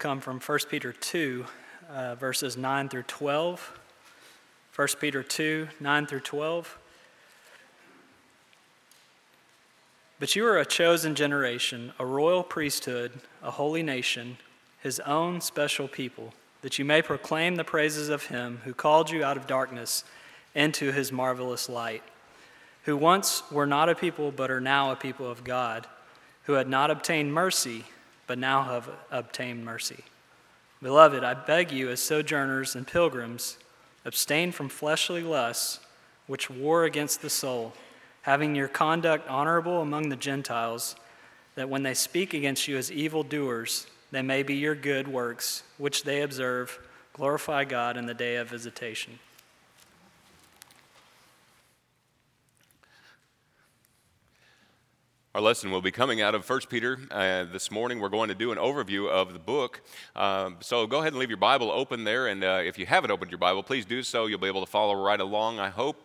come from 1 Peter 2, uh, verses 9 through 12. 1 Peter 2, 9 through 12. But you are a chosen generation, a royal priesthood, a holy nation, his own special people, that you may proclaim the praises of him who called you out of darkness into his marvelous light, who once were not a people but are now a people of God, who had not obtained mercy but now have obtained mercy. Beloved, I beg you, as sojourners and pilgrims, abstain from fleshly lusts which war against the soul, having your conduct honorable among the Gentiles, that when they speak against you as evildoers, they may be your good works, which they observe, glorify God in the day of visitation. Our lesson will be coming out of 1 Peter. Uh, this morning, we're going to do an overview of the book. Um, so go ahead and leave your Bible open there. And uh, if you haven't opened your Bible, please do so. You'll be able to follow right along, I hope.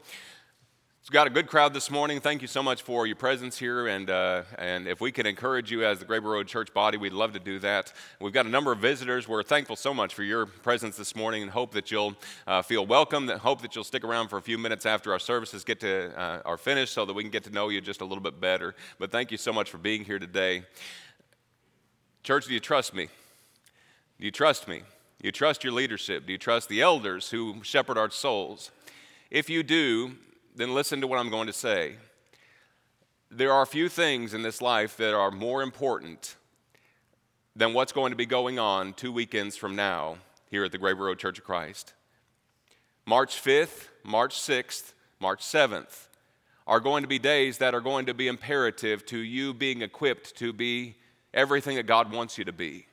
It's got a good crowd this morning. Thank you so much for your presence here. And, uh, and if we can encourage you as the Graber Road Church body, we'd love to do that. We've got a number of visitors. We're thankful so much for your presence this morning and hope that you'll uh, feel welcome, that hope that you'll stick around for a few minutes after our services get to, uh, are finished so that we can get to know you just a little bit better. But thank you so much for being here today. Church, do you trust me? Do you trust me? You trust your leadership? Do you trust the elders who shepherd our souls? If you do, then listen to what I'm going to say. There are a few things in this life that are more important than what's going to be going on two weekends from now here at the Graber Road Church of Christ. March 5th, March 6th, March 7th are going to be days that are going to be imperative to you being equipped to be everything that God wants you to be.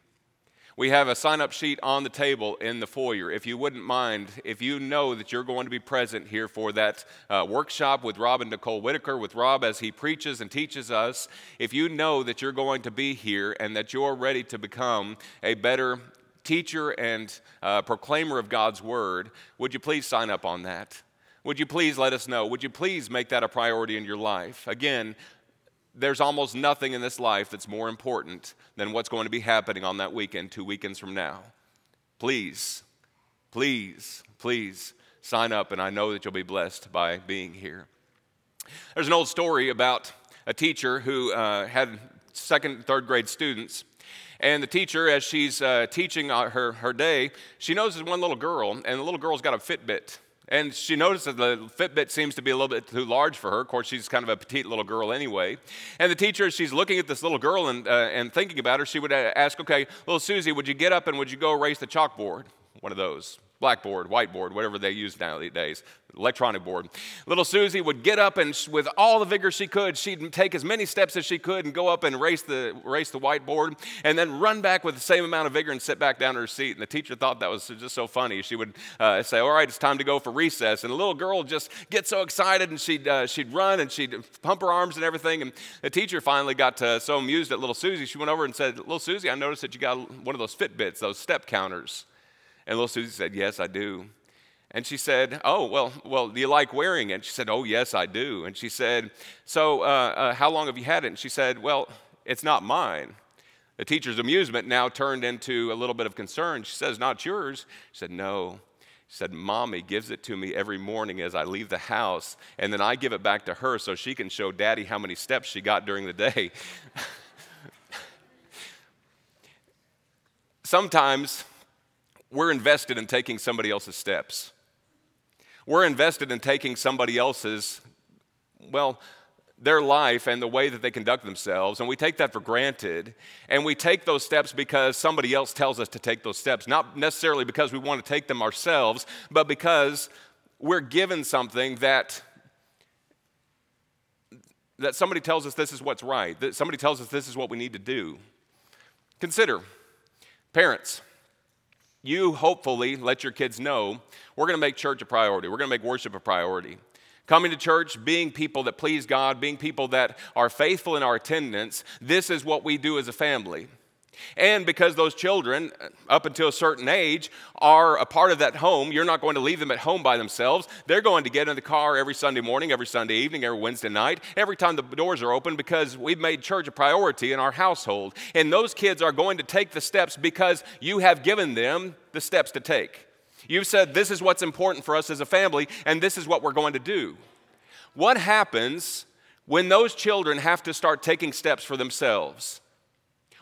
We have a sign up sheet on the table in the foyer. If you wouldn't mind, if you know that you're going to be present here for that uh, workshop with Rob and Nicole Whitaker, with Rob as he preaches and teaches us, if you know that you're going to be here and that you're ready to become a better teacher and uh, proclaimer of God's word, would you please sign up on that? Would you please let us know? Would you please make that a priority in your life? Again, there's almost nothing in this life that's more important than what's going to be happening on that weekend, two weekends from now. Please, please, please sign up, and I know that you'll be blessed by being here. There's an old story about a teacher who uh, had second, third grade students. And the teacher, as she's uh, teaching uh, her, her day, she notices one little girl, and the little girl's got a Fitbit. And she noticed that the Fitbit seems to be a little bit too large for her. Of course, she's kind of a petite little girl anyway. And the teacher, she's looking at this little girl and, uh, and thinking about her, she would uh, ask, okay, little Susie, would you get up and would you go erase the chalkboard? One of those blackboard, whiteboard, whatever they use nowadays, electronic board. Little Susie would get up and with all the vigor she could, she'd take as many steps as she could and go up and race the, race the whiteboard and then run back with the same amount of vigor and sit back down in her seat. And the teacher thought that was just so funny. She would uh, say, all right, it's time to go for recess. And the little girl just get so excited and she'd, uh, she'd run and she'd pump her arms and everything. And the teacher finally got uh, so amused at little Susie, she went over and said, little Susie, I noticed that you got one of those Fitbits, those step counters. And little Susie said, Yes, I do. And she said, Oh, well, well, do you like wearing it? She said, Oh, yes, I do. And she said, So, uh, uh, how long have you had it? And she said, Well, it's not mine. The teacher's amusement now turned into a little bit of concern. She says, Not yours. She said, No. She said, Mommy gives it to me every morning as I leave the house, and then I give it back to her so she can show daddy how many steps she got during the day. Sometimes we're invested in taking somebody else's steps. We're invested in taking somebody else's, well, their life and the way that they conduct themselves, and we take that for granted. And we take those steps because somebody else tells us to take those steps, not necessarily because we want to take them ourselves, but because we're given something that that somebody tells us this is what's right, that somebody tells us this is what we need to do. Consider parents you hopefully let your kids know we're going to make church a priority. We're going to make worship a priority. Coming to church, being people that please God, being people that are faithful in our attendance, this is what we do as a family. And because those children, uh, up until a certain age, are a part of that home, you're not going to leave them at home by themselves. They're going to get in the car every Sunday morning, every Sunday evening, every Wednesday night, every time the doors are open because we've made church a priority in our household. And those kids are going to take the steps because you have given them the steps to take. You've said, This is what's important for us as a family, and this is what we're going to do. What happens when those children have to start taking steps for themselves?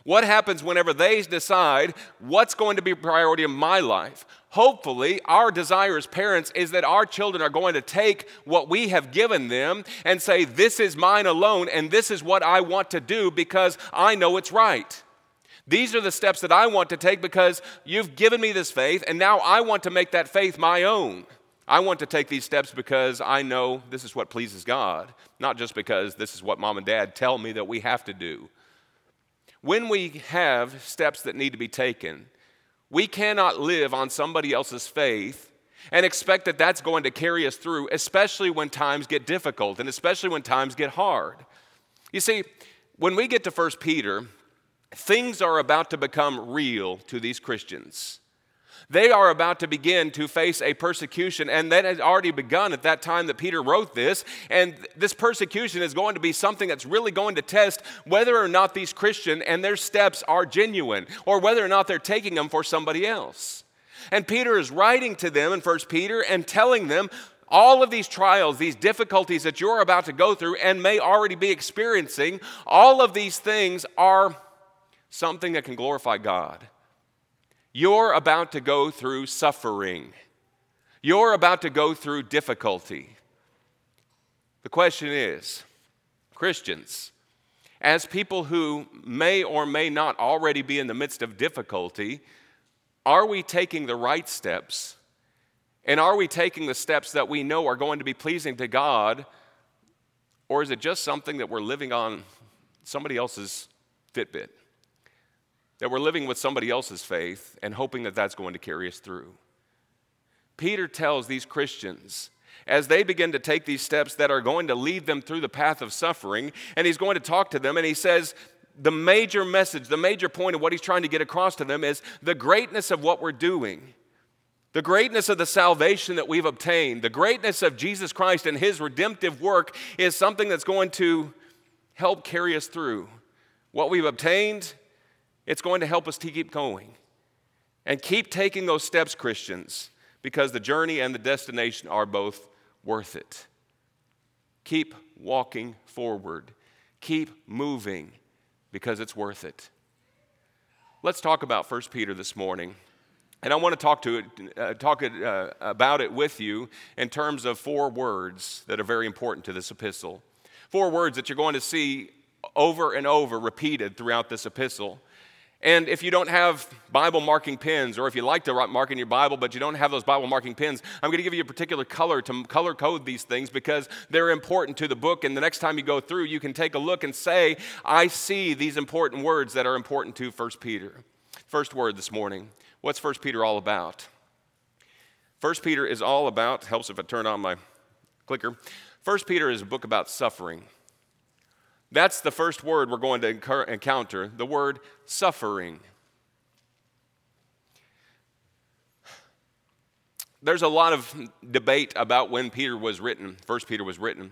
What happens whenever they decide what's going to be priority in my life? Hopefully, our desire as parents is that our children are going to take what we have given them and say, This is mine alone, and this is what I want to do because I know it's right. These are the steps that I want to take because you've given me this faith, and now I want to make that faith my own. I want to take these steps because I know this is what pleases God, not just because this is what mom and dad tell me that we have to do. When we have steps that need to be taken, we cannot live on somebody else's faith and expect that that's going to carry us through, especially when times get difficult and especially when times get hard. You see, when we get to 1 Peter, things are about to become real to these Christians. They are about to begin to face a persecution, and that had already begun at that time that Peter wrote this. And this persecution is going to be something that's really going to test whether or not these Christians and their steps are genuine, or whether or not they're taking them for somebody else. And Peter is writing to them in 1 Peter and telling them all of these trials, these difficulties that you're about to go through and may already be experiencing, all of these things are something that can glorify God. You're about to go through suffering. You're about to go through difficulty. The question is Christians, as people who may or may not already be in the midst of difficulty, are we taking the right steps? And are we taking the steps that we know are going to be pleasing to God? Or is it just something that we're living on somebody else's Fitbit? That we're living with somebody else's faith and hoping that that's going to carry us through. Peter tells these Christians, as they begin to take these steps that are going to lead them through the path of suffering, and he's going to talk to them, and he says, the major message, the major point of what he's trying to get across to them is the greatness of what we're doing. The greatness of the salvation that we've obtained, the greatness of Jesus Christ and his redemptive work is something that's going to help carry us through. What we've obtained it's going to help us to keep going. And keep taking those steps, Christians, because the journey and the destination are both worth it. Keep walking forward. Keep moving because it's worth it. Let's talk about 1 Peter this morning. And I want to talk, to it, uh, talk it, uh, about it with you in terms of four words that are very important to this epistle. Four words that you're going to see over and over repeated throughout this epistle. And if you don't have Bible marking pens, or if you like to mark in your Bible, but you don't have those Bible marking pens, I'm going to give you a particular color to color code these things because they're important to the book. And the next time you go through, you can take a look and say, I see these important words that are important to 1 Peter. First word this morning. What's 1 Peter all about? 1 Peter is all about, helps if I turn on my clicker. 1 Peter is a book about suffering. That's the first word we're going to encounter the word suffering. There's a lot of debate about when Peter was written, First Peter was written.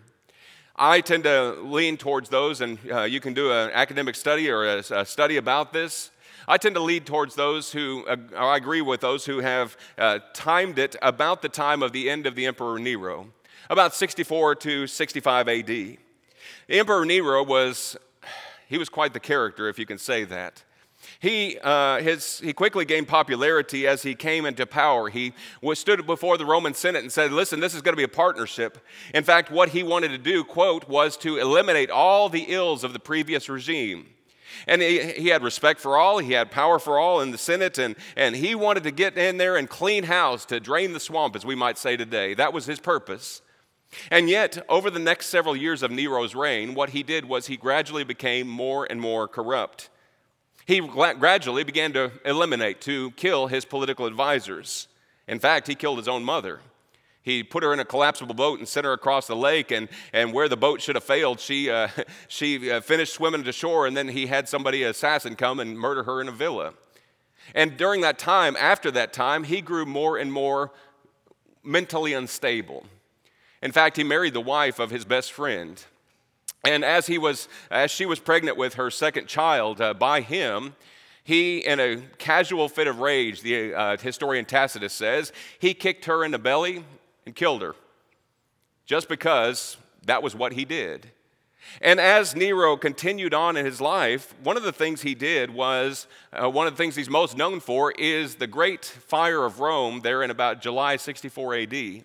I tend to lean towards those, and uh, you can do an academic study or a, a, study about this. I tend to lean towards those who, uh, I agree with those who have uh, timed it about the time of the end of the Emperor Nero, about 64 to 65 AD. Emperor Nero was, he was quite the character, if you can say that. He, uh, his, he quickly gained popularity as he came into power. He was, stood before the Roman Senate and said, Listen, this is going to be a partnership. In fact, what he wanted to do, quote, was to eliminate all the ills of the previous regime. And he, he had respect for all, he had power for all in the Senate, and, and he wanted to get in there and clean house, to drain the swamp, as we might say today. That was his purpose. And yet, over the next several years of Nero's reign, what he did was he gradually became more and more corrupt. He gradually began to eliminate, to kill his political advisors. In fact, he killed his own mother. he put her in a collapsible boat and sent her across the lake, and, and where the boat should have failed, she, uh, she uh, finished swimming to shore, and then he had somebody, assassin, come and murder her in a villa. And during that time, after that time, he grew more and more mentally unstable. In fact, he married the wife of his best friend. And as, he was, as she was pregnant with her second child uh, by him, he, in a casual fit of rage, the uh, historian Tacitus says, he kicked her in the belly and killed her just because that was what he did. And as Nero continued on in his life, one of the things he did was uh, one of the things he's most known for is the Great Fire of Rome there in about July 64 AD.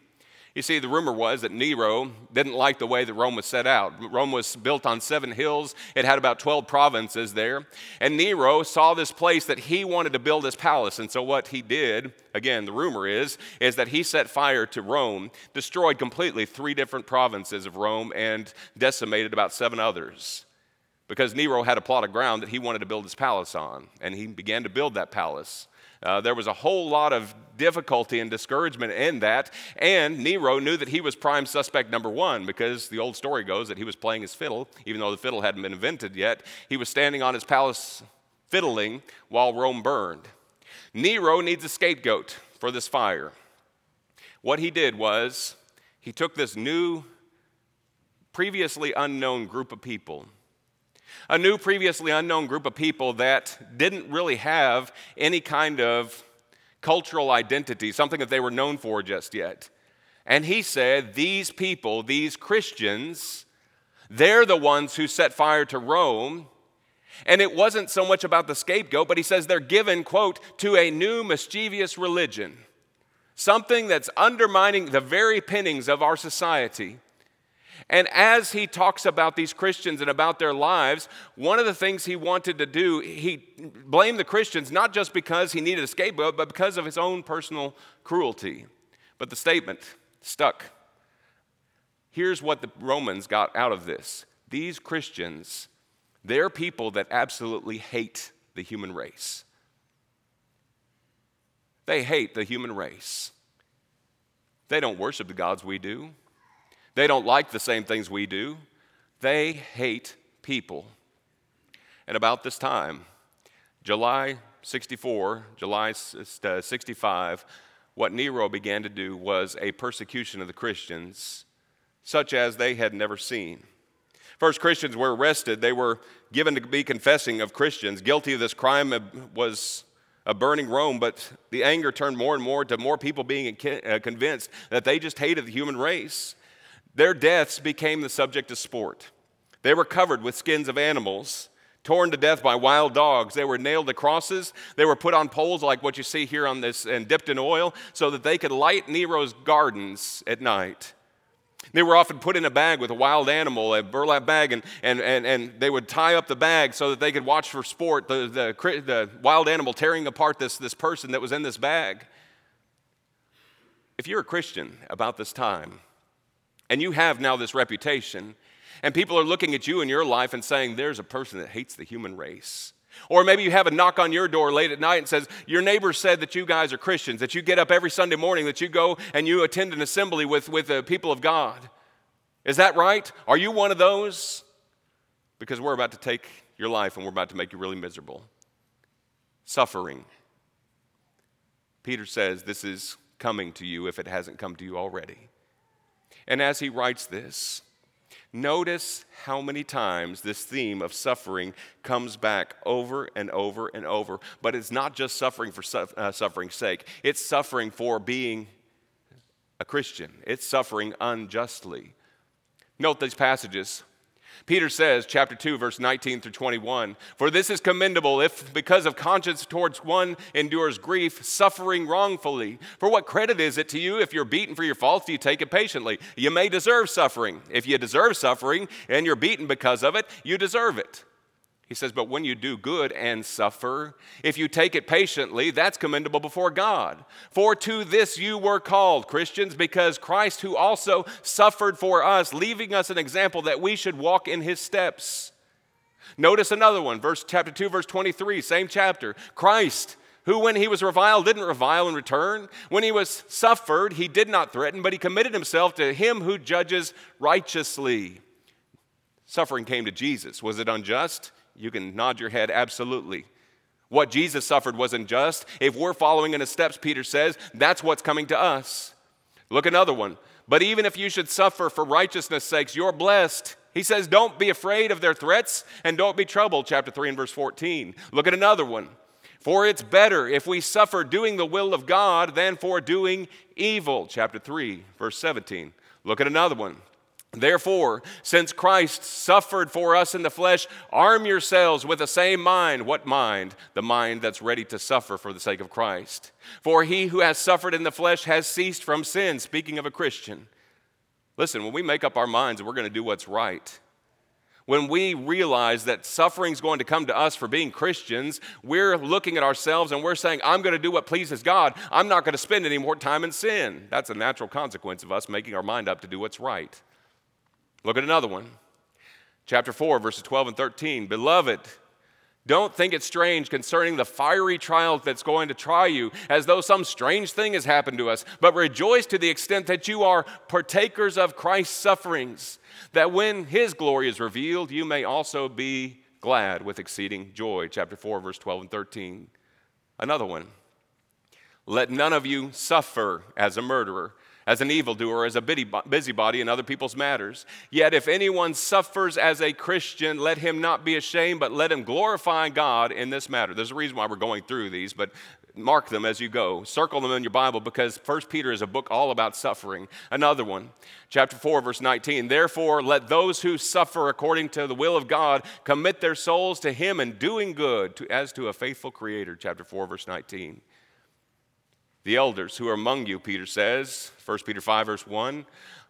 You see, the rumor was that Nero didn't like the way that Rome was set out. Rome was built on seven hills, it had about 12 provinces there. And Nero saw this place that he wanted to build his palace. And so, what he did, again, the rumor is, is that he set fire to Rome, destroyed completely three different provinces of Rome, and decimated about seven others. Because Nero had a plot of ground that he wanted to build his palace on. And he began to build that palace. Uh, there was a whole lot of difficulty and discouragement in that. And Nero knew that he was prime suspect number one because the old story goes that he was playing his fiddle, even though the fiddle hadn't been invented yet. He was standing on his palace fiddling while Rome burned. Nero needs a scapegoat for this fire. What he did was he took this new, previously unknown group of people a new, previously unknown group of people that didn't really have any kind of cultural identity, something that they were known for just yet. And he said, These people, these Christians, they're the ones who set fire to Rome. And it wasn't so much about the scapegoat, but he says they're given, quote, to a new mischievous religion, something that's undermining the very pinnings of our society. And as he talks about these Christians and about their lives, one of the things he wanted to do, he blamed the Christians not just because he needed a scapegoat, but because of his own personal cruelty. But the statement stuck. Here's what the Romans got out of this these Christians, they're people that absolutely hate the human race. They hate the human race. They don't worship the gods we do. They don't like the same things we do. They hate people. And about this time, July 64, July uh, 65, what Nero began to do was a persecution of the Christians, such as they had never seen. First, Christians were arrested. They were given to be confessing of Christians. Guilty of this crime was a burning Rome, but the anger turned more and more to more people being uh, convinced that they just hated the human race. Their deaths became the subject of sport. They were covered with skins of animals, torn to death by wild dogs. They were nailed to crosses. They were put on poles like what you see here on this and dipped in oil so that they could light Nero's gardens at night. They were often put in a bag with a wild animal, a burlap bag, and, and, and, and they would tie up the bag so that they could watch for sport, the, the, the wild animal tearing apart this, this person that was in this bag. If you're a Christian about this time, and you have now this reputation, and people are looking at you in your life and saying, There's a person that hates the human race. Or maybe you have a knock on your door late at night and says, Your neighbor said that you guys are Christians, that you get up every Sunday morning, that you go and you attend an assembly with, with the people of God. Is that right? Are you one of those? Because we're about to take your life and we're about to make you really miserable. Suffering. Peter says this is coming to you if it hasn't come to you already. And as he writes this, notice how many times this theme of suffering comes back over and over and over. But it's not just suffering for su- uh, suffering's sake, it's suffering for being a Christian, it's suffering unjustly. Note these passages Peter says, chapter 2, verse 19 through 21, For this is commendable if, because of conscience towards one endures grief, suffering wrongfully. For what credit is it to you if you're beaten for your faults, you take it patiently? You may deserve suffering. If you deserve suffering and you're beaten because of it, you deserve it. He says, But when you do good and suffer, if you take it patiently, that's commendable before God. For to this you were called, Christians, because Christ, who also suffered for us, leaving us an example that we should walk in his steps. Notice another one, verse chapter 2, verse 23, same chapter. Christ, who, when he was reviled, didn't revile in return. When he was suffered, he did not threaten, but he committed himself to him who judges righteously. Suffering came to Jesus. Was it unjust? You can nod your head, absolutely. What Jesus suffered wasn't just. If we're following in his steps, Peter says, that's what's coming to us. Look another one. But even if you should suffer for righteousness' sakes, you're blessed. He says, Don't be afraid of their threats and don't be troubled, chapter 3 and verse 14. Look at another one. For it's better if we suffer doing the will of God than for doing evil. Chapter 3, verse 17. Look at another one. Therefore, since Christ suffered for us in the flesh, arm yourselves with the same mind. What mind? The mind that's ready to suffer for the sake of Christ. For he who has suffered in the flesh has ceased from sin. Speaking of a Christian. Listen, when we make up our minds we're going to do what's right, when we realize that suffering is going to come to us for being Christians, we're looking at ourselves and we're saying, I'm going to do what pleases God. I'm not going to spend any more time in sin. That's a natural consequence of us making our mind up to do what's right. Look at another one. Chapter 4, verses 12 and 13. Beloved, don't think it strange concerning the fiery trial that's going to try you, as though some strange thing has happened to us, but rejoice to the extent that you are partakers of Christ's sufferings that when his glory is revealed, you may also be glad with exceeding joy. Chapter 4, verse 12 and 13. Another one. Let none of you suffer as a murderer, as an evildoer, as a busybody in other people's matters. Yet if anyone suffers as a Christian, let him not be ashamed, but let him glorify God in this matter. There's a reason why we're going through these, but mark them as you go. Circle them in your Bible because 1 Peter is a book all about suffering. Another one, chapter 4, verse 19. Therefore, let those who suffer according to the will of God commit their souls to Him in doing good to, as to a faithful Creator. Chapter 4, verse 19. The elders who are among you, Peter says, 1 Peter 5, verse 1.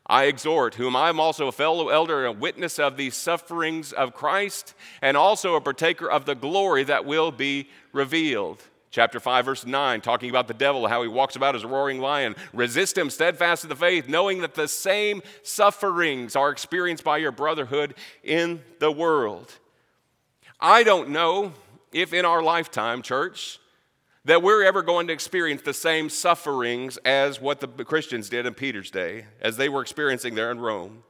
I exhort, whom I am also a fellow elder and a witness of the sufferings of Christ, and also a partaker of the glory that will be revealed. Chapter 5, verse 9, talking about the devil, how he walks about as a roaring lion. Resist him steadfast in the faith, knowing that the same sufferings are experienced by your brotherhood in the world. I don't know if in our lifetime, church, that we're ever going to experience the same sufferings as what the Christians did in Peter's day, as they were experiencing there in Rome.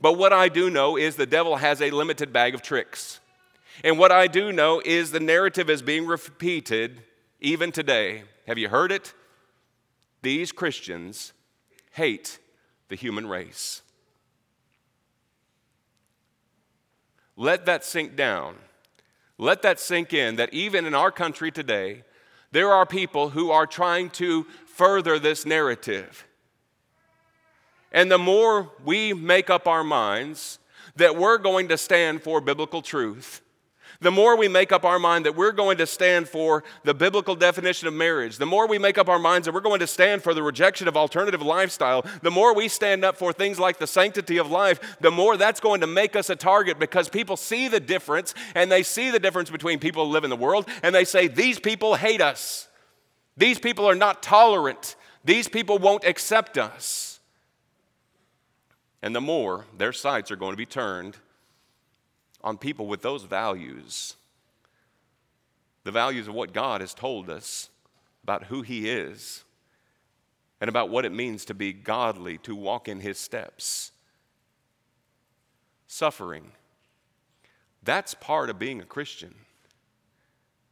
But what I do know is the devil has a limited bag of tricks. And what I do know is the narrative is being repeated even today. Have you heard it? These Christians hate the human race. Let that sink down. Let that sink in that even in our country today, there are people who are trying to further this narrative. And the more we make up our minds that we're going to stand for biblical truth, the more we make up our mind that we're going to stand for the biblical definition of marriage, the more we make up our minds that we're going to stand for the rejection of alternative lifestyle, the more we stand up for things like the sanctity of life, the more that's going to make us a target because people see the difference and they see the difference between people who live in the world and they say, These people hate us. These people are not tolerant. These people won't accept us. And the more their sights are going to be turned on people with those values the values of what God has told us about who He is and about what it means to be godly, to walk in His steps. Suffering. That's part of being a Christian.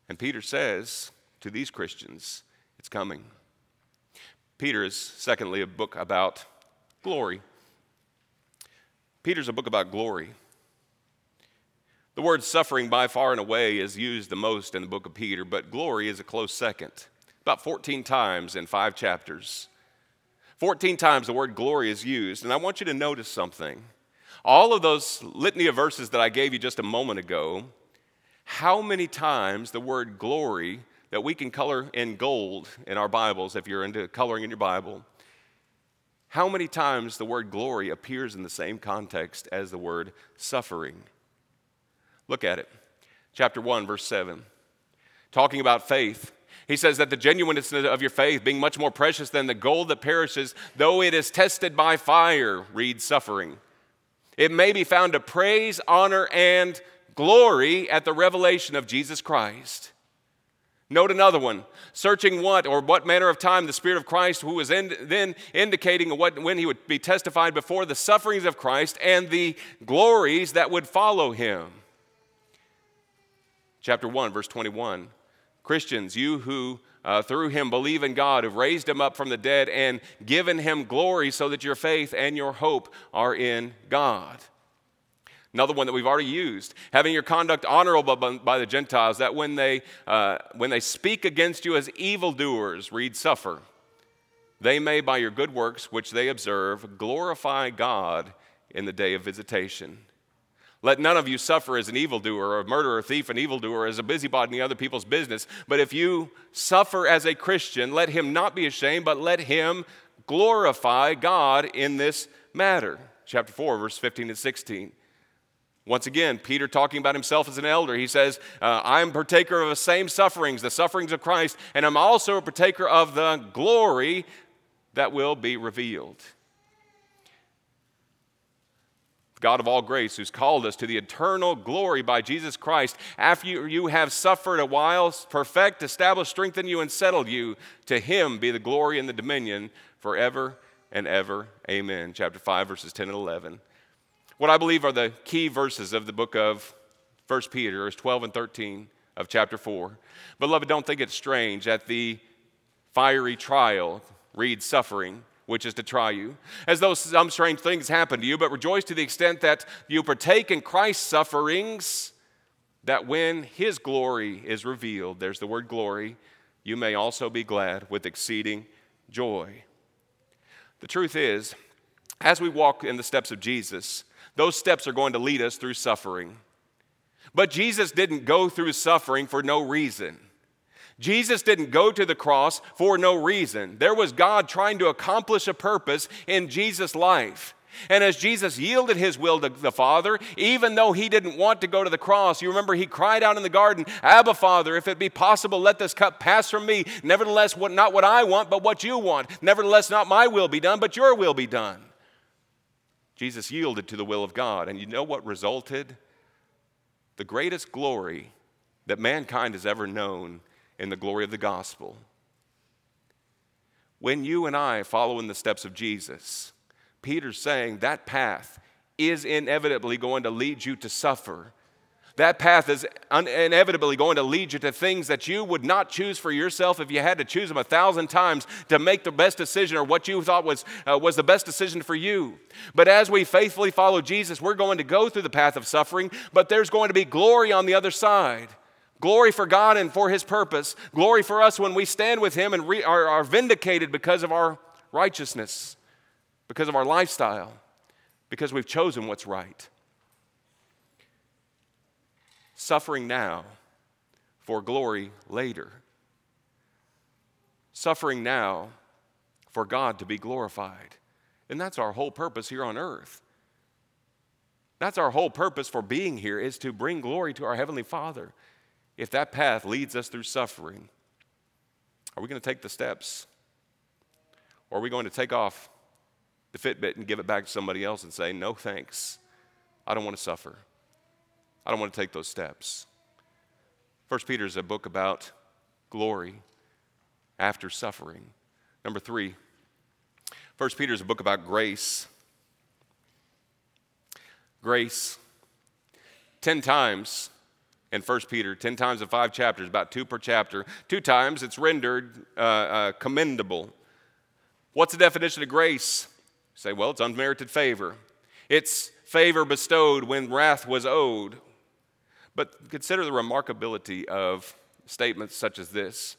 And Peter says to these Christians, it's coming. Peter is, secondly, a book about glory. Peter's a book about glory. The word suffering by far and away is used the most in the book of Peter, but glory is a close second. About 14 times in five chapters. 14 times the word glory is used, and I want you to notice something. All of those litany of verses that I gave you just a moment ago, how many times the word glory that we can color in gold in our Bibles, if you're into coloring in your Bible, how many times the word glory appears in the same context as the word suffering? Look at it. Chapter 1, verse 7. Talking about faith. He says that the genuineness of your faith, being much more precious than the gold that perishes, though it is tested by fire, reads suffering. It may be found to praise, honor, and glory at the revelation of Jesus Christ. Note another one. Searching what or what manner of time the Spirit of Christ, who was in, then indicating what, when he would be testified before the sufferings of Christ and the glories that would follow him. Chapter 1, verse 21. Christians, you who uh, through him believe in God, who've raised him up from the dead and given him glory so that your faith and your hope are in God. Another one that we've already used, having your conduct honorable by the Gentiles, that when they, uh, when they speak against you as evildoers, read suffer, they may by your good works which they observe glorify God in the day of visitation. Let none of you suffer as an evildoer, or a murderer, a thief, an evildoer, as a busybody in other people's business. But if you suffer as a Christian, let him not be ashamed, but let him glorify God in this matter. Chapter 4, verse 15 and 16. Once again, Peter talking about himself as an elder, he says, uh, I'm partaker of the same sufferings, the sufferings of Christ, and I'm also a partaker of the glory that will be revealed. God of all grace, who's called us to the eternal glory by Jesus Christ, after you have suffered a while, perfect, establish, strengthen you, and settle you, to him be the glory and the dominion forever and ever. Amen. Chapter 5, verses 10 and 11 what I believe are the key verses of the book of 1 Peter is 12 and 13 of chapter 4. Beloved, don't think it's strange at the fiery trial, read suffering, which is to try you, as though some strange things happen to you, but rejoice to the extent that you partake in Christ's sufferings, that when his glory is revealed, there's the word glory, you may also be glad with exceeding joy. The truth is, as we walk in the steps of Jesus, those steps are going to lead us through suffering. But Jesus didn't go through suffering for no reason. Jesus didn't go to the cross for no reason. There was God trying to accomplish a purpose in Jesus' life. And as Jesus yielded his will to the Father, even though he didn't want to go to the cross, you remember he cried out in the garden, Abba, Father, if it be possible, let this cup pass from me. Nevertheless, what, not what I want, but what you want. Nevertheless, not my will be done, but your will be done. Jesus yielded to the will of God. And you know what resulted? The greatest glory that mankind has ever known in the glory of the gospel. When you and I follow in the steps of Jesus, Peter's saying that path is inevitably going to lead you to suffer that path is inevitably going to lead you to things that you would not choose for yourself if you had to choose them a thousand times to make the best decision or what you thought was, uh, was the best decision for you. But as we faithfully follow Jesus, we're going to go through the path of suffering, but there's going to be glory on the other side. Glory for God and for His purpose. Glory for us when we stand with Him and re- are, are vindicated because of our righteousness, because of our lifestyle, because we've chosen what's right suffering now for glory later. Suffering now for God to be glorified. And that's our whole purpose here on earth. That's our whole purpose for being here is to bring glory to our heavenly Father. If that path leads us through suffering, are we going to take the steps? Or are we going to take off the Fitbit and give it back to somebody else and say, no thanks, I don't want to suffer? I don't want to take those steps. First Peter is a book about glory after suffering. Number three, First Peter is a book about grace. Grace. Ten times in First Peter, ten times in five chapters, about two per chapter. Two times it's rendered uh, uh, commendable. What's the definition of grace? You say, well, it's unmerited favor. It's favor bestowed when wrath was owed. But consider the remarkability of statements such as this.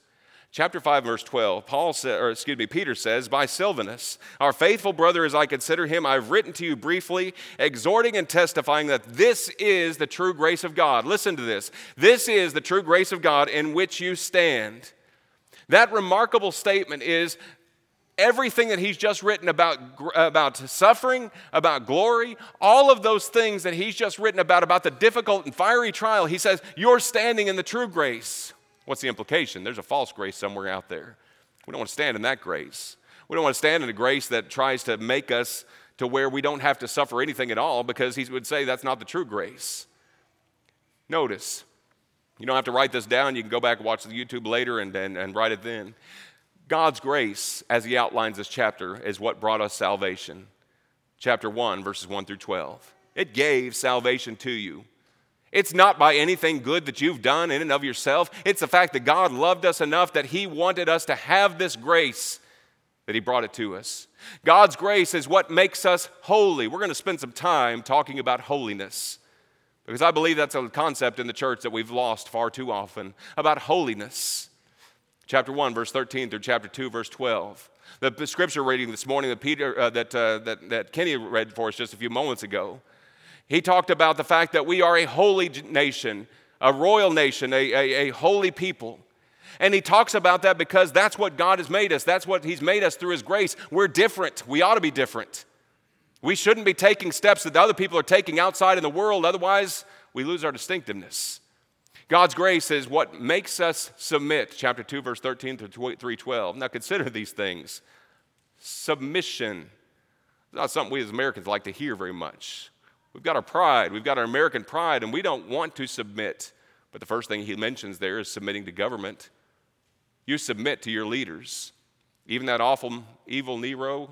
Chapter 5, verse 12, Paul said, or excuse me, Peter says, By Silvanus, our faithful brother as I consider him, I've written to you briefly, exhorting and testifying that this is the true grace of God. Listen to this. This is the true grace of God in which you stand. That remarkable statement is everything that he's just written about, about suffering, about glory, all of those things that he's just written about, about the difficult and fiery trial, he says, You're standing in the true grace. What's the implication? There's a false grace somewhere out there. We don't want to stand in that grace. We don't want to stand in a grace that tries to make us to where we don't have to suffer anything at all because he would say that's not the true grace. Notice, You don't have to write this down. You can go back and watch the YouTube later and, and, and write it then. God's grace, as he outlines this chapter, is what brought us salvation. Chapter 1, verses 1 through 12. It gave salvation to you. It's not by anything good that you've done in and of yourself. It's the fact that God loved us enough that He wanted us to have this grace that He brought it to us. God's grace is what makes us holy. We're going to spend some time talking about holiness because I believe that's a concept in the church that we've lost far too often about holiness. Chapter 1, verse 13 through chapter 2, verse 12. The scripture reading this morning that, Peter, uh, that, uh, that, that Kenny read for us just a few moments ago, he talked about the fact that we are a holy nation, a royal nation, a, a, a holy people. And he talks about that because that's what God has made us. That's what he's made us through his grace. We're different. We ought to be different. We shouldn't be taking steps that the other people are taking outside in the world, otherwise, we lose our distinctiveness. God's grace is what makes us submit, chapter 2, verse 13 through 312. Now consider these things. Submission. It's not something we as Americans like to hear very much. We've got our pride, we've got our American pride, and we don't want to submit. But the first thing he mentions there is submitting to government. You submit to your leaders. Even that awful, evil Nero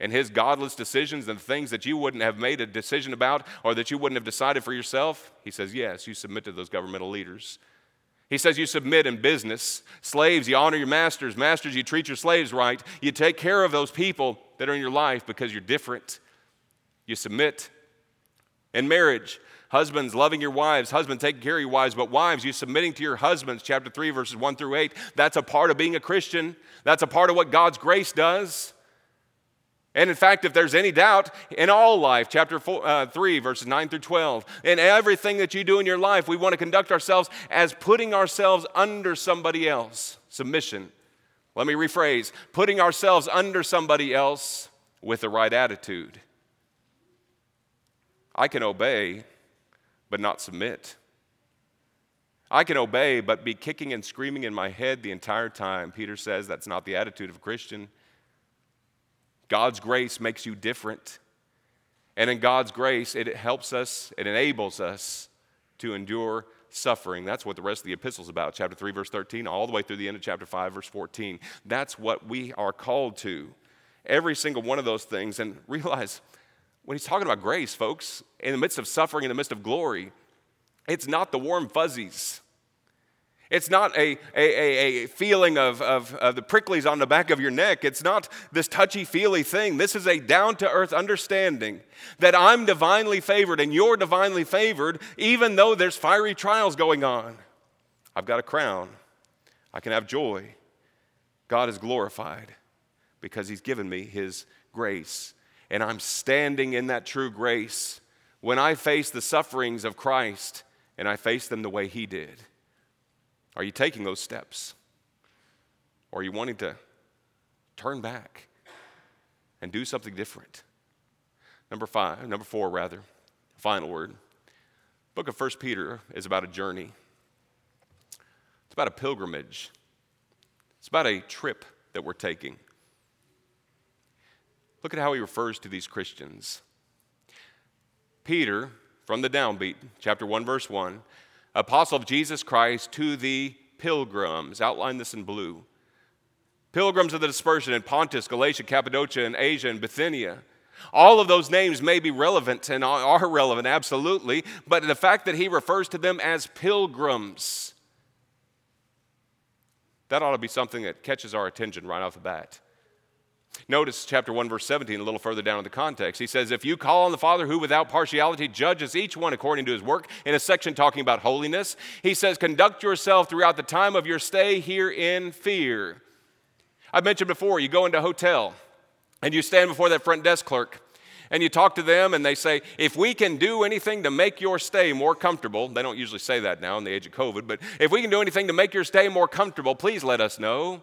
and his godless decisions and things that you wouldn't have made a decision about or that you wouldn't have decided for yourself, he says, yes, you submit to those governmental leaders. He says you submit in business. Slaves, you honor your masters. Masters, you treat your slaves right. You take care of those people that are in your life because you're different. You submit. In marriage, Husbands, loving your wives. Husbands, taking care of your wives. But wives, you submitting to your husbands. Chapter 3, verses 1 through 8. That's a part of being a Christian. That's a part of what God's grace does. And in fact, if there's any doubt, in all life, chapter four, uh, 3, verses 9 through 12, in everything that you do in your life, we want to conduct ourselves as putting ourselves under somebody else. Submission. Let me rephrase putting ourselves under somebody else with the right attitude. I can obey but not submit. I can obey, but be kicking and screaming in my head the entire time. Peter says that's not the attitude of a Christian. God's grace makes you different. And in God's grace, it helps us, it enables us to endure suffering. That's what the rest of the epistle is about, chapter 3, verse 13, all the way through the end of chapter 5, verse 14. That's what we are called to. Every single one of those things. And realize when he's talking about grace, folks, in the midst of suffering, in the midst of glory, it's not the warm fuzzies. It's not a, a, a, feeling of, of, of, the pricklies on the back of your neck. It's not this touchy feely thing. This is a down to earth understanding that I'm divinely favored and you're divinely favored, even though there's fiery trials going on. I've got a crown. I can have joy. God is glorified because He's given me His grace and I'm standing in that true grace when I face the sufferings of Christ and I face them the way He did. Are you taking those steps? Or are you wanting to turn back and do something different? Number five, number four, rather, final word. Book of First Peter is about a journey. It's about a pilgrimage. It's about a trip that we're taking. Look at how he refers to these Christians. Peter, from the downbeat, chapter 1, verse 1, apostle of Jesus Christ to the pilgrims. Outline this in blue. Pilgrims of the dispersion in Pontus, Galatia, Cappadocia, and Asia, and Bithynia. All of those names may be relevant and are relevant, absolutely, but the fact that he refers to them as pilgrims, that ought to be something that catches our attention right off the bat. Notice chapter 1, verse 17, a little further down in the context. He says, If you call on the Father who without partiality judges each one according to his work, in a section talking about holiness, he says, Conduct yourself throughout the time of your stay here in fear. I've mentioned before, you go into a hotel and you stand before that front desk clerk and you talk to them and they say, If we can do anything to make your stay more comfortable, they don't usually say that now in the age of COVID, but if we can do anything to make your stay more comfortable, please let us know.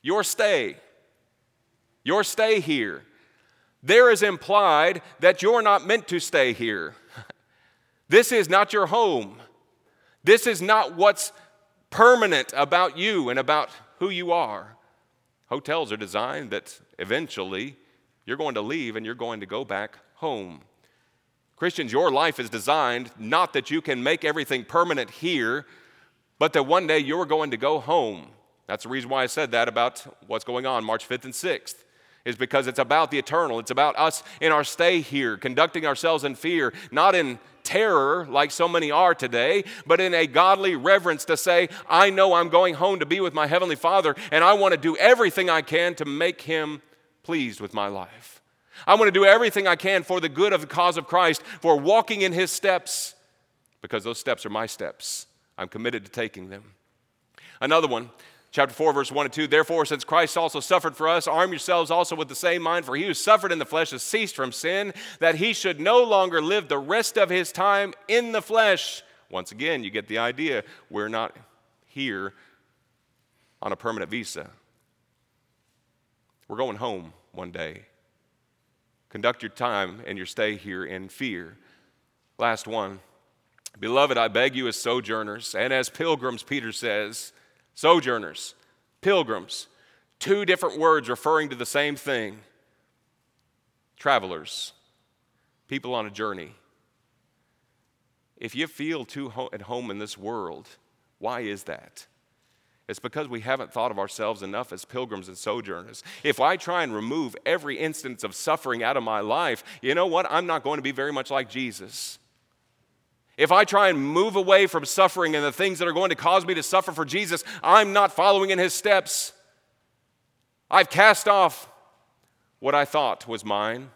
Your stay your stay here. There is implied that you're not meant to stay here. This is not your home. This is not what's permanent about you and about who you are. Hotels are designed that eventually you're going to leave and you're going to go back home. Christians, your life is designed not that you can make everything permanent here, but that one day you're going to go home. That's the reason why I said that about what's going on March 5th and 6th is because it's about the eternal. It's about us in our stay here, conducting ourselves in fear, not in terror like so many are today, but in a godly reverence to say, I know I'm going home to be with my Heavenly Father, and I want to do everything I can to make Him pleased with my life. I want to do everything I can for the good of the cause of Christ, for walking in His steps, because those steps are my steps. I'm committed to taking them. Another one, Chapter 4, verse 1 and 2. Therefore, since Christ also suffered for us, arm yourselves also with the same mind, for he who suffered in the flesh has ceased from sin, that he should no longer live the rest of his time in the flesh. Once again, you get the idea. We're not here on a permanent visa. We're going home one day. Conduct your time and your stay here in fear. Last one. Beloved, I beg you as sojourners and as pilgrims, Peter says, sojourners, pilgrims, two different words referring to the same thing travelers, people on a journey. If you feel too ho- at home in this world, why is that? It's because we haven't thought of ourselves enough as pilgrims and sojourners. If I try and remove every instance of suffering out of my life, you know what? I'm not going to be very much like Jesus. If I try and move away from suffering and the things that are going to cause me to suffer for Jesus, I'm not following in his steps. I've cast off what I thought was mine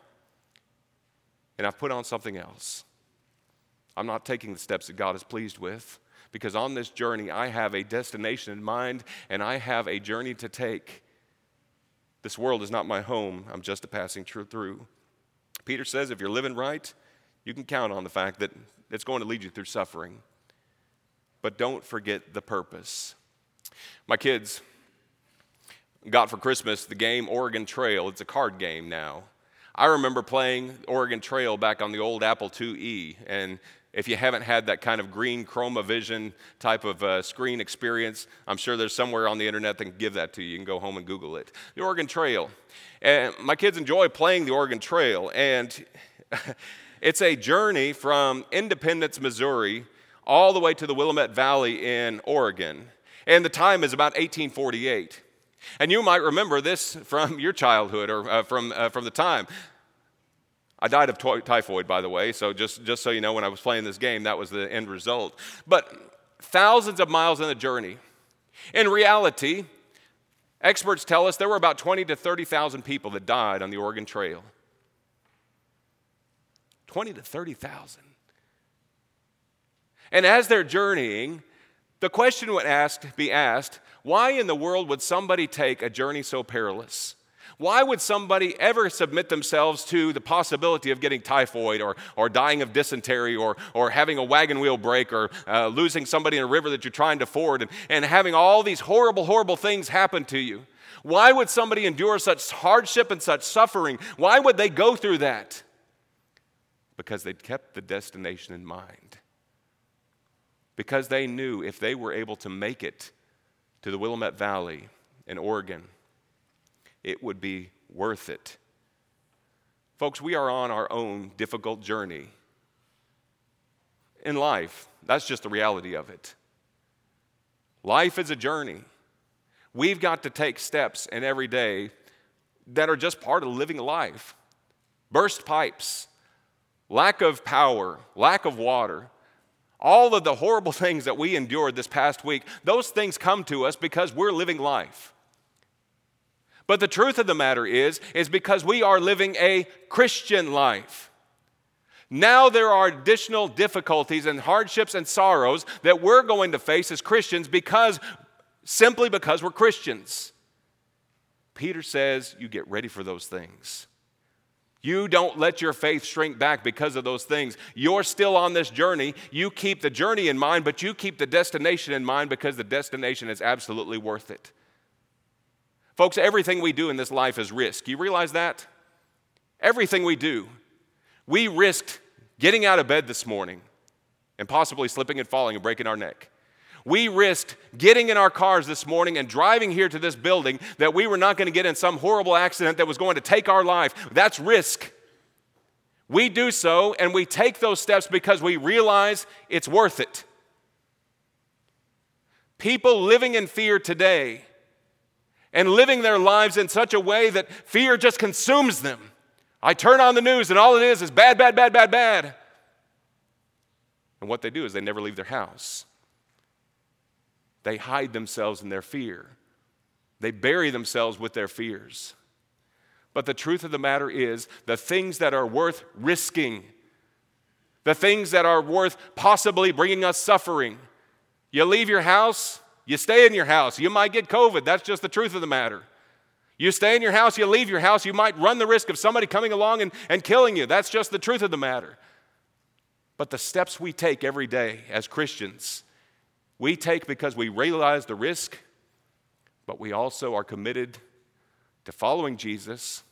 and I've put on something else. I'm not taking the steps that God is pleased with because on this journey I have a destination in mind and I have a journey to take. This world is not my home, I'm just a passing through. Peter says if you're living right, you can count on the fact that it's going to lead you through suffering. But don't forget the purpose. My kids got for Christmas the game Oregon Trail. It's a card game now. I remember playing Oregon Trail back on the old Apple IIe, and if you haven't had that kind of green chroma vision type of uh, screen experience, I'm sure there's somewhere on the internet that can give that to you. You can go home and Google it. The Oregon Trail. And my kids enjoy playing the Oregon Trail, and It's a journey from Independence, Missouri, all the way to the Willamette Valley in Oregon. And the time is about 1848. And you might remember this from your childhood or uh, from, uh, from the time. I died of typhoid, by the way, so just, just so you know, when I was playing this game, that was the end result. But thousands of miles in the journey. In reality, experts tell us there were about 20 to 30,000 people that died on the Oregon Trail. 20 to 30,000. And as they're journeying, the question would ask, be asked why in the world would somebody take a journey so perilous? Why would somebody ever submit themselves to the possibility of getting typhoid or, or dying of dysentery or, or having a wagon wheel break or uh, losing somebody in a river that you're trying to ford and, and having all these horrible, horrible things happen to you? Why would somebody endure such hardship and such suffering? Why would they go through that? Because they'd kept the destination in mind. Because they knew if they were able to make it to the Willamette Valley in Oregon, it would be worth it. Folks, we are on our own difficult journey in life. That's just the reality of it. Life is a journey. We've got to take steps in every day that are just part of living life. Burst pipes, lack of power, lack of water, all of the horrible things that we endured this past week, those things come to us because we're living life. But the truth of the matter is is because we are living a Christian life. Now there are additional difficulties and hardships and sorrows that we're going to face as Christians because simply because we're Christians. Peter says you get ready for those things. You don't let your faith shrink back because of those things. You're still on this journey. You keep the journey in mind, but you keep the destination in mind because the destination is absolutely worth it. Folks, everything we do in this life is risk. You realize that? Everything we do. We risked getting out of bed this morning and possibly slipping and falling and breaking our neck. We risked getting in our cars this morning and driving here to this building that we were not going to get in some horrible accident that was going to take our life. That's risk. We do so and we take those steps because we realize it's worth it. People living in fear today and living their lives in such a way that fear just consumes them. I turn on the news and all it is is bad, bad, bad, bad, bad. And what they do is they never leave their house. They hide themselves in their fear. They bury themselves with their fears. But the truth of the matter is, the things that are worth risking, the things that are worth possibly bringing us suffering, you leave your house, you stay in your house. You might get COVID. That's just the truth of the matter. You stay in your house, you leave your house, you might run the risk of somebody coming along and, and killing you. That's just the truth of the matter. But the steps we take every day as Christians, we take because we realize the risk, but we also are committed to following Jesus,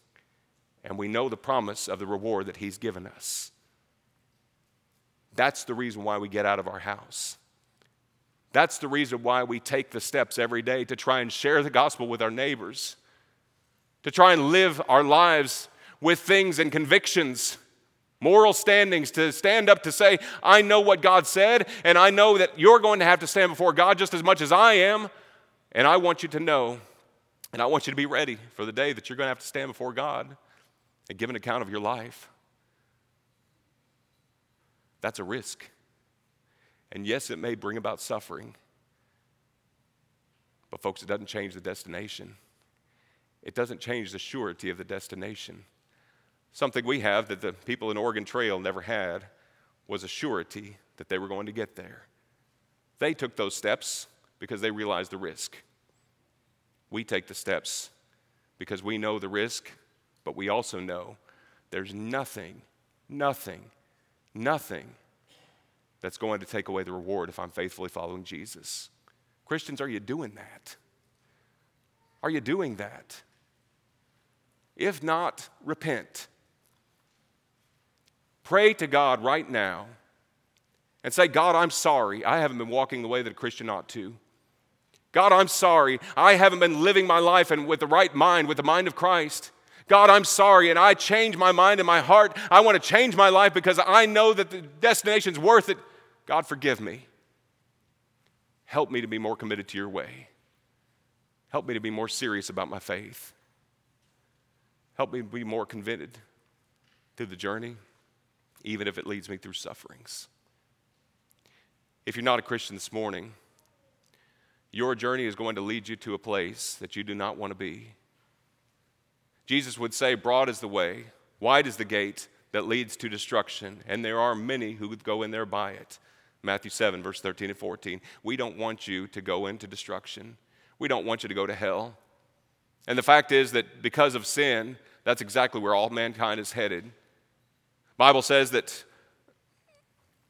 and we know the promise of the reward that He's given us. That's the reason why we get out of our house. That's the reason why we take the steps every day to try and share the gospel with our neighbors to try and live our lives with things and convictions, moral standings, to stand up to say, I know what God said, and I know that you're going to have to stand before God just as much as I am. And I want you to know, and I want you to be ready for the day that you're going to have to stand before God and give an account of your life. That's a risk. And yes, it may bring about suffering. But, folks, it doesn't change the destination it doesn't change the surety of the destination. Something we have that the people in Oregon Trail never had was a surety that they were going to get there. They took those steps because they realized the risk. We take the steps because we know the risk, but we also know there's nothing, nothing, nothing that's going to take away the reward if I'm faithfully following Jesus. Christians, are you doing that? Are you doing that? If not, repent. Pray to God right now and say, God, I'm sorry. I haven't been walking the way that a Christian ought to. God, I'm sorry. I haven't been living my life and with the right mind, with the mind of Christ. God, I'm sorry, and I change my mind and my heart. I want to change my life because I know that the destination's worth it. God, forgive me. Help me to be more committed to your way. Help me to be more serious about my faith. Help me be more convicted through the journey, even if it leads me through sufferings. If you're not a Christian this morning, your journey is going to lead you to a place that you do not want to be. Jesus would say, Broad is the way, wide is the gate that leads to destruction, and there are many who would go in there by it. Matthew 7, verse 13 and 14. We don't want you to go into destruction. We don't want you to go to hell. And the fact is that because of sin, that's exactly where all mankind is headed. Bible says that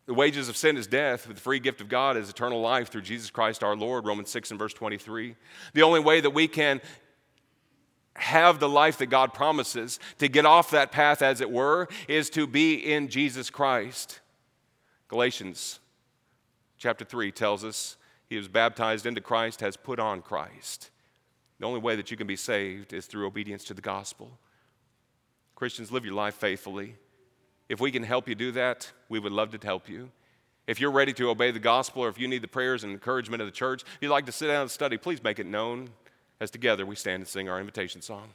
the wages of sin is death, but the free gift of God is eternal life through Jesus Christ our Lord, Romans 6 and verse 23. The only way that we can have the life that God promises, to get off that path, as it were, is to be in Jesus Christ. Galatians chapter 3 tells us he was baptized into Christ, has put on Christ. The only way that you can be saved is through obedience to the gospel. Christians, live your life faithfully. If we can help you do that, we would love to help you. If you're ready to obey the gospel or if you need the prayers and encouragement of the church, if you'd like to sit down and study, please make it known as together we stand and sing our invitation song.